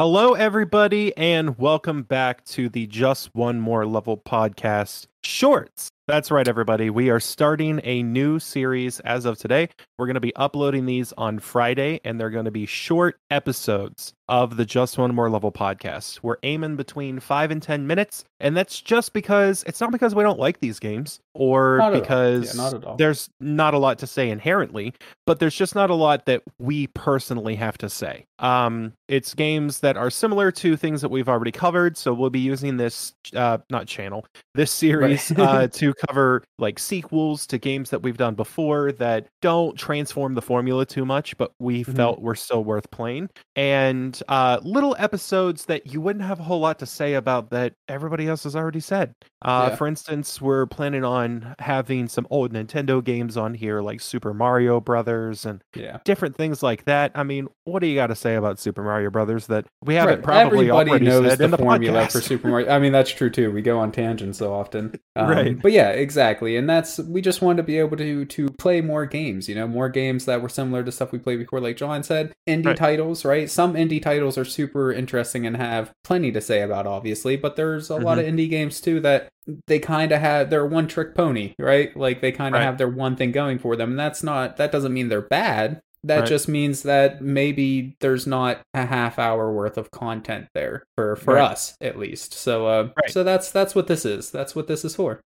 Hello, everybody, and welcome back to the Just One More Level podcast shorts. That's right, everybody. We are starting a new series as of today. We're going to be uploading these on Friday, and they're going to be short episodes of the Just One More Level podcast. We're aiming between five and 10 minutes, and that's just because it's not because we don't like these games or Not because Yeah, not there's not a lot to say inherently, but there's just not a lot that we personally have to say. Um, it's games that are similar to things that we've already covered, so we'll be using this, uh, not channel, this series uh, to cover like sequels to games that we've done before that don't transform the formula too much, but we Mhm. felt were still worth playing, and uh, little episodes that you wouldn't have a whole lot to say about that everybody else has already said. Uh, Yeah. For instance, we're planning on having some old Nintendo games on here, like Super Mario Brothers and Yeah. different things like that. I mean, what do you got to say about Super Mario Brothers that we haven't Right. probably Everybody already knows said the, in the formula podcast? for Super Mario. I mean, that's true too. We go on tangents so often. Um, Right. But yeah, exactly. And that's we just wanted to be able to to play more games. You know, more games that were similar to stuff we played before. Like John said, indie Right. titles. Right. Some indie titles are super interesting and have plenty to say about, obviously. But there's a lot of Mm-hmm. indie games too that they kind of have they're one trick pony. Right. Like they kind of Right. have their one thing going for them. And that's not that doesn't mean they're bad. That Right. just means that maybe there's not a half hour worth of content there for for Right. us at least. So uh Right. so that's that's what this is. That's what this is for.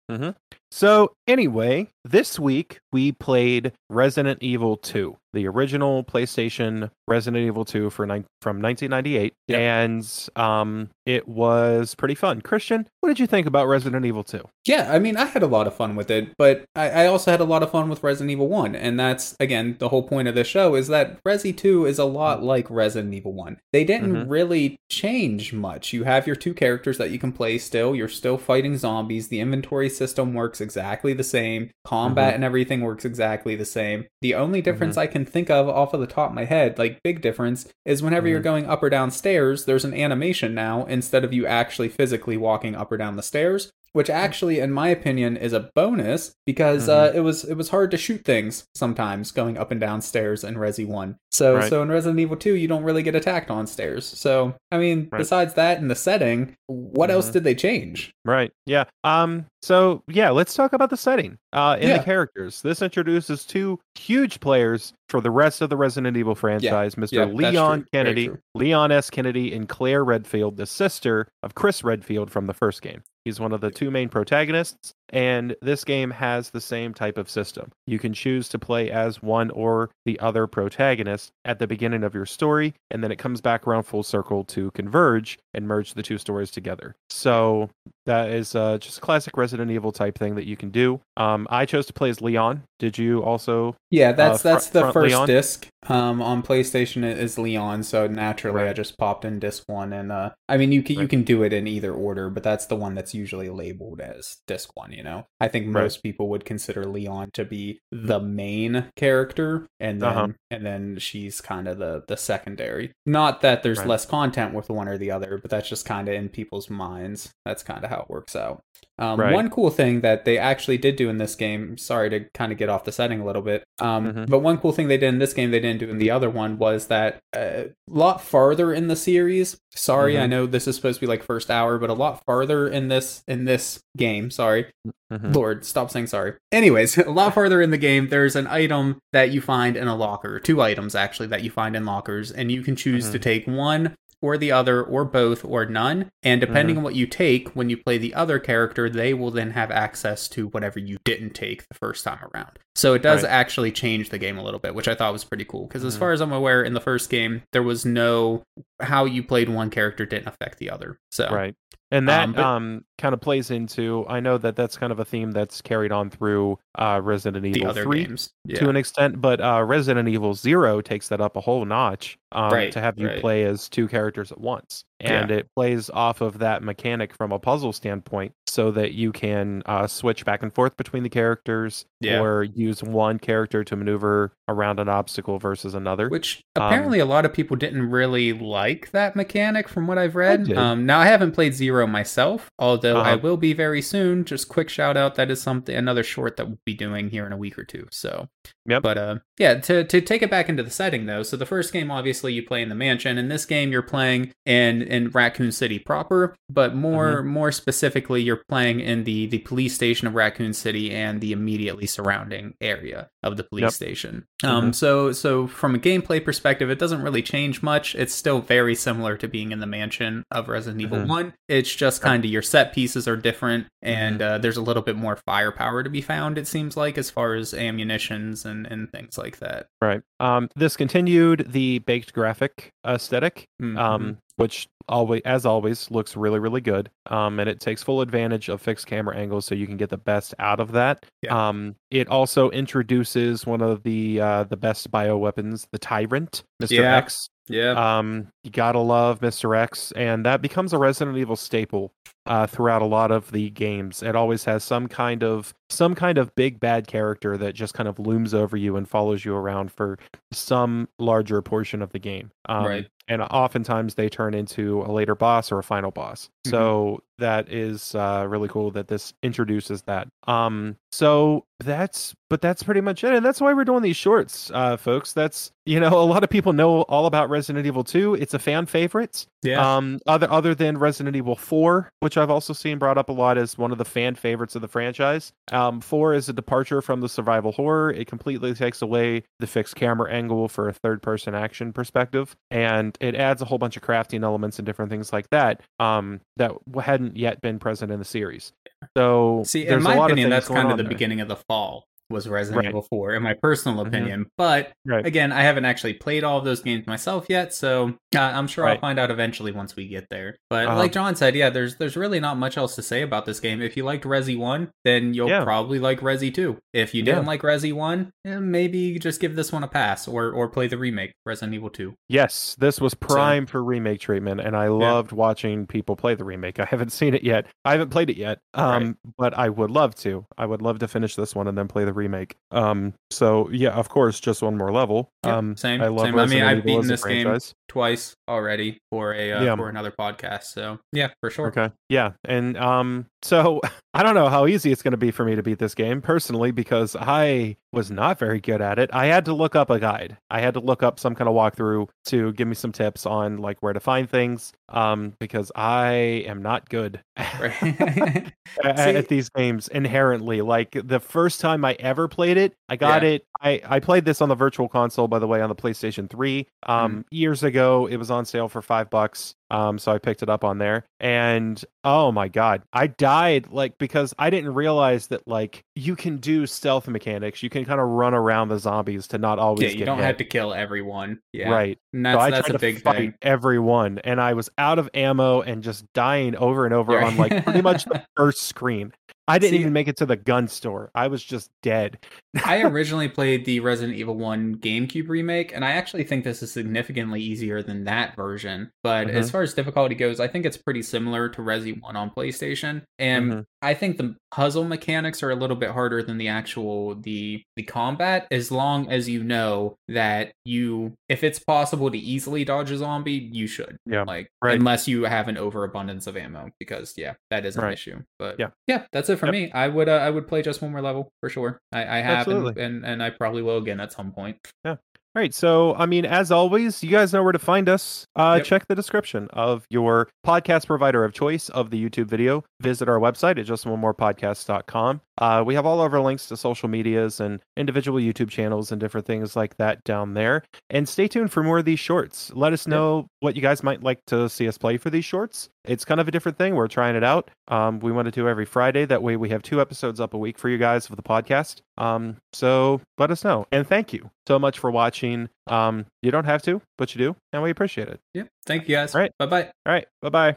So, anyway, this week we played Resident Evil 2, the original PlayStation Resident Evil 2 for nine from 1998, Yep. and um, it was pretty fun. Christian, what did you think about Resident Evil 2? Yeah, I mean, I had a lot of fun with it, but I, I also had a lot of fun with Resident Evil 1. And that's, again, the whole point of the show is that Resi 2 is a lot like Resident Evil 1. They didn't Mhm. really change much. You have your two characters that you can play still. You're still fighting zombies. The inventory system works exactly the same. Combat and everything works exactly the same. The only difference I can think of off of the top of my head, like big difference, is whenever you're Mhm. going up or down stairs, there's an animation now instead of you actually physically walking up or down the stairs which actually in my opinion is a bonus because uh, it was it was hard to shoot things sometimes going up and down stairs in Resi 1. So Right. so in Resident Evil 2 you don't really get attacked on stairs. So I mean Right. besides that and the setting, what else Mhm. did they change? Right. Yeah. Um. So yeah, let's talk about the setting. Uh, in Yeah. the characters, this introduces two huge players for the rest of the Resident Evil franchise: Mr. Yeah, Leon Kennedy. Leon S. Kennedy, and Claire Redfield, the sister of Chris Redfield from the first game. He's one of the two main protagonists, and this game has the same type of system. You can choose to play as one or the other protagonist at the beginning of your story, and then it comes back around full circle to converge and merge the two stories together. So that is uh, just a classic Resident Evil type thing that you can do. Um, I chose to play as Leon. Did you also? Yeah, that's fr- that's the first Leon? disc. Um, on PlayStation is Leon, so naturally I just popped in disc one, and uh, I mean you can you can do it in either order, but that's the one that's usually labeled as disc one. You know, I think Right. most people would consider Leon to be the main character, and then Uh-huh. and then she's kind of the the secondary. Not that there's Right. less content with one or the other, but that's just kind of in people's minds. That's kind of how it works out. Um, Right. One cool thing that they actually did do in this game, sorry to kind of get off the setting a little bit, um, Mhm. but one cool thing they did in this game they didn't do in the other one was that a lot farther in the series. Sorry, Mhm. I know this is supposed to be like first hour, but a lot farther in this in this game. Sorry, Mhm. Lord, stop saying sorry. Anyways, a lot farther in the game, there's an item that you find in a locker. Two items actually that you find in lockers, and you can choose to Mhm. take one or the other, or both, or none. And depending Mm-hmm. on what you take, when you play the other character, they will then have access to whatever you didn't take the first time around. So it does Right. actually change the game a little bit, which I thought was pretty cool. Because as Mhm. far as I'm aware, in the first game, there was no how you played one character didn't affect the other. So Right. And that Um, um, kind of plays into I know that that's kind of a theme that's carried on through uh, Resident the Evil other 3 games, yeah. to an extent, but uh, Resident Evil 0 takes that up a whole notch um, Right, to have you right. play as two characters at once. And it plays off of that mechanic from a puzzle standpoint so that you can uh, switch back and forth between the characters Yeah. or use one character to maneuver around an obstacle versus another. Which Um, apparently a lot of people didn't really like that mechanic from what I've read. did. Um, now I haven't played Zero myself, although I Uh-huh. will be very soon. Just quick shout out that is something another short that we'll be doing here in a week or two. So Yep. But uh yeah, to to take it back into the setting though. So the first game obviously you play in the mansion. In this game you're playing in in Raccoon City proper, but more Mm-hmm. more specifically you're playing in the the police station of Raccoon City and the immediately surrounding area of the police Yep. station. Um Mhm. so so from a gameplay perspective it doesn't really change much. It's still very similar to being in the mansion of Resident Evil Mhm. 1. It's just kind of your set pieces are different Mm-hmm. and uh, there's a little bit more firepower to be found it seems like as far as ammunitions and and things like that. Right. Um, this continued the baked graphic aesthetic, Mhm. um, which always, as always, looks really, really good. Um, and it takes full advantage of fixed camera angles, so you can get the best out of that. Yeah. Um, it also introduces one of the uh, the best bio weapons, the Tyrant, Mister Yeah. X. yeah. Um, you gotta love Mr. X, and that becomes a Resident Evil staple uh, throughout a lot of the games. It always has some kind of some kind of big bad character that just kind of looms over you and follows you around for some larger portion of the game. Um, Right. And oftentimes they turn into a later boss or a final boss. Mhm. So that is uh, really cool that this introduces that. Um, so that's but that's pretty much it, and that's why we're doing these shorts, uh, folks. That's you know a lot of people know all about Resident Evil 2. It's a fan favorite. yeah. Um, other other than Resident Evil 4, which I've also seen brought up a lot as one of the fan favorites of the franchise. Um, 4 is a departure from the survival horror. It completely takes away the fixed camera angle for a third person action perspective, and it adds a whole bunch of crafting elements and different things like that. Um, that hadn't yet been present in the series. So See, in my lot opinion, that's kind of the there. beginning of the fall was Resident Right. Evil 4, in my personal Mhm. opinion. But Right. again, I haven't actually played all of those games myself yet, so uh, I'm sure I'll find out eventually once we get there. But Uh-huh. like John said, yeah, there's there's really not much else to say about this game. If you liked Resi 1, then you'll Yeah. probably like Resi 2. If you didn't Yeah. like Resi 1, eh, maybe just give this one a pass or or play the remake, Resident Evil 2. Yes, this was prime for remake treatment, and I loved watching people play the remake. I haven't seen it yet. I haven't played it yet, um, Right. but I would love to. I would love to finish this one and then play the remake. Um, so yeah, of course, just one more level. Um, same, I love same. I mean, I've Evil beaten this game franchise. Twice already for a uh, Yeah. for another podcast. So yeah, for sure. Okay. Yeah. And um so I don't know how easy it's going to be for me to beat this game personally because I was not very good at it. I had to look up a guide. I had to look up some kind of walkthrough to give me some tips on like where to find things um because I am not good Right. at, at these games inherently. Like the first time I ever played it, I got Yeah. it. I I played this on the virtual console by the way on the PlayStation 3 um Mm-hmm. years ago. It was on sale for 5 bucks. Um so I picked it up on there and oh my god, I died like because I didn't realize that like you can do stealth mechanics. You can kind of run around the zombies to not always yeah, you don't hit. have to kill everyone. Yeah, Right. And So I that's tried a to big fight thing. everyone, and I was out of ammo and just dying over and over on like pretty much the first screen. I didn't See- even make it to the gun store. I was just dead. I originally played the Resident Evil 1 GameCube remake, and I actually think this is significantly easier than that version. But Mhm. as far as difficulty goes, I think it's pretty similar to Resi 1 on PlayStation. And Mhm. I think the puzzle mechanics are a little bit harder than the actual the the combat as long as you know that you if it's possible to easily dodge a zombie, you should. Yeah, Like right. unless you have an overabundance of ammo because yeah, that is an Right. issue. But Yeah. yeah, that's it for Yep. me. I would uh, I would play just one more level for sure. I, I have and, and and I probably will again at some point. Yeah. All right. So, I mean, as always, you guys know where to find us. Uh, Yep. Check the description of your podcast provider of choice of the YouTube video. Visit our website at justonemorepodcast.com. Uh, we have all of our links to social medias and individual YouTube channels and different things like that down there. And stay tuned for more of these shorts. Let us Yep. know what you guys might like to see us play for these shorts. It's kind of a different thing. We're trying it out. Um, we want to do every Friday. That way, we have two episodes up a week for you guys of the podcast. Um, so let us know. And thank you so much for watching. Um, you don't have to, but you do, and we appreciate it. Yeah. Thank you guys. All right. Bye bye. All right. Bye bye.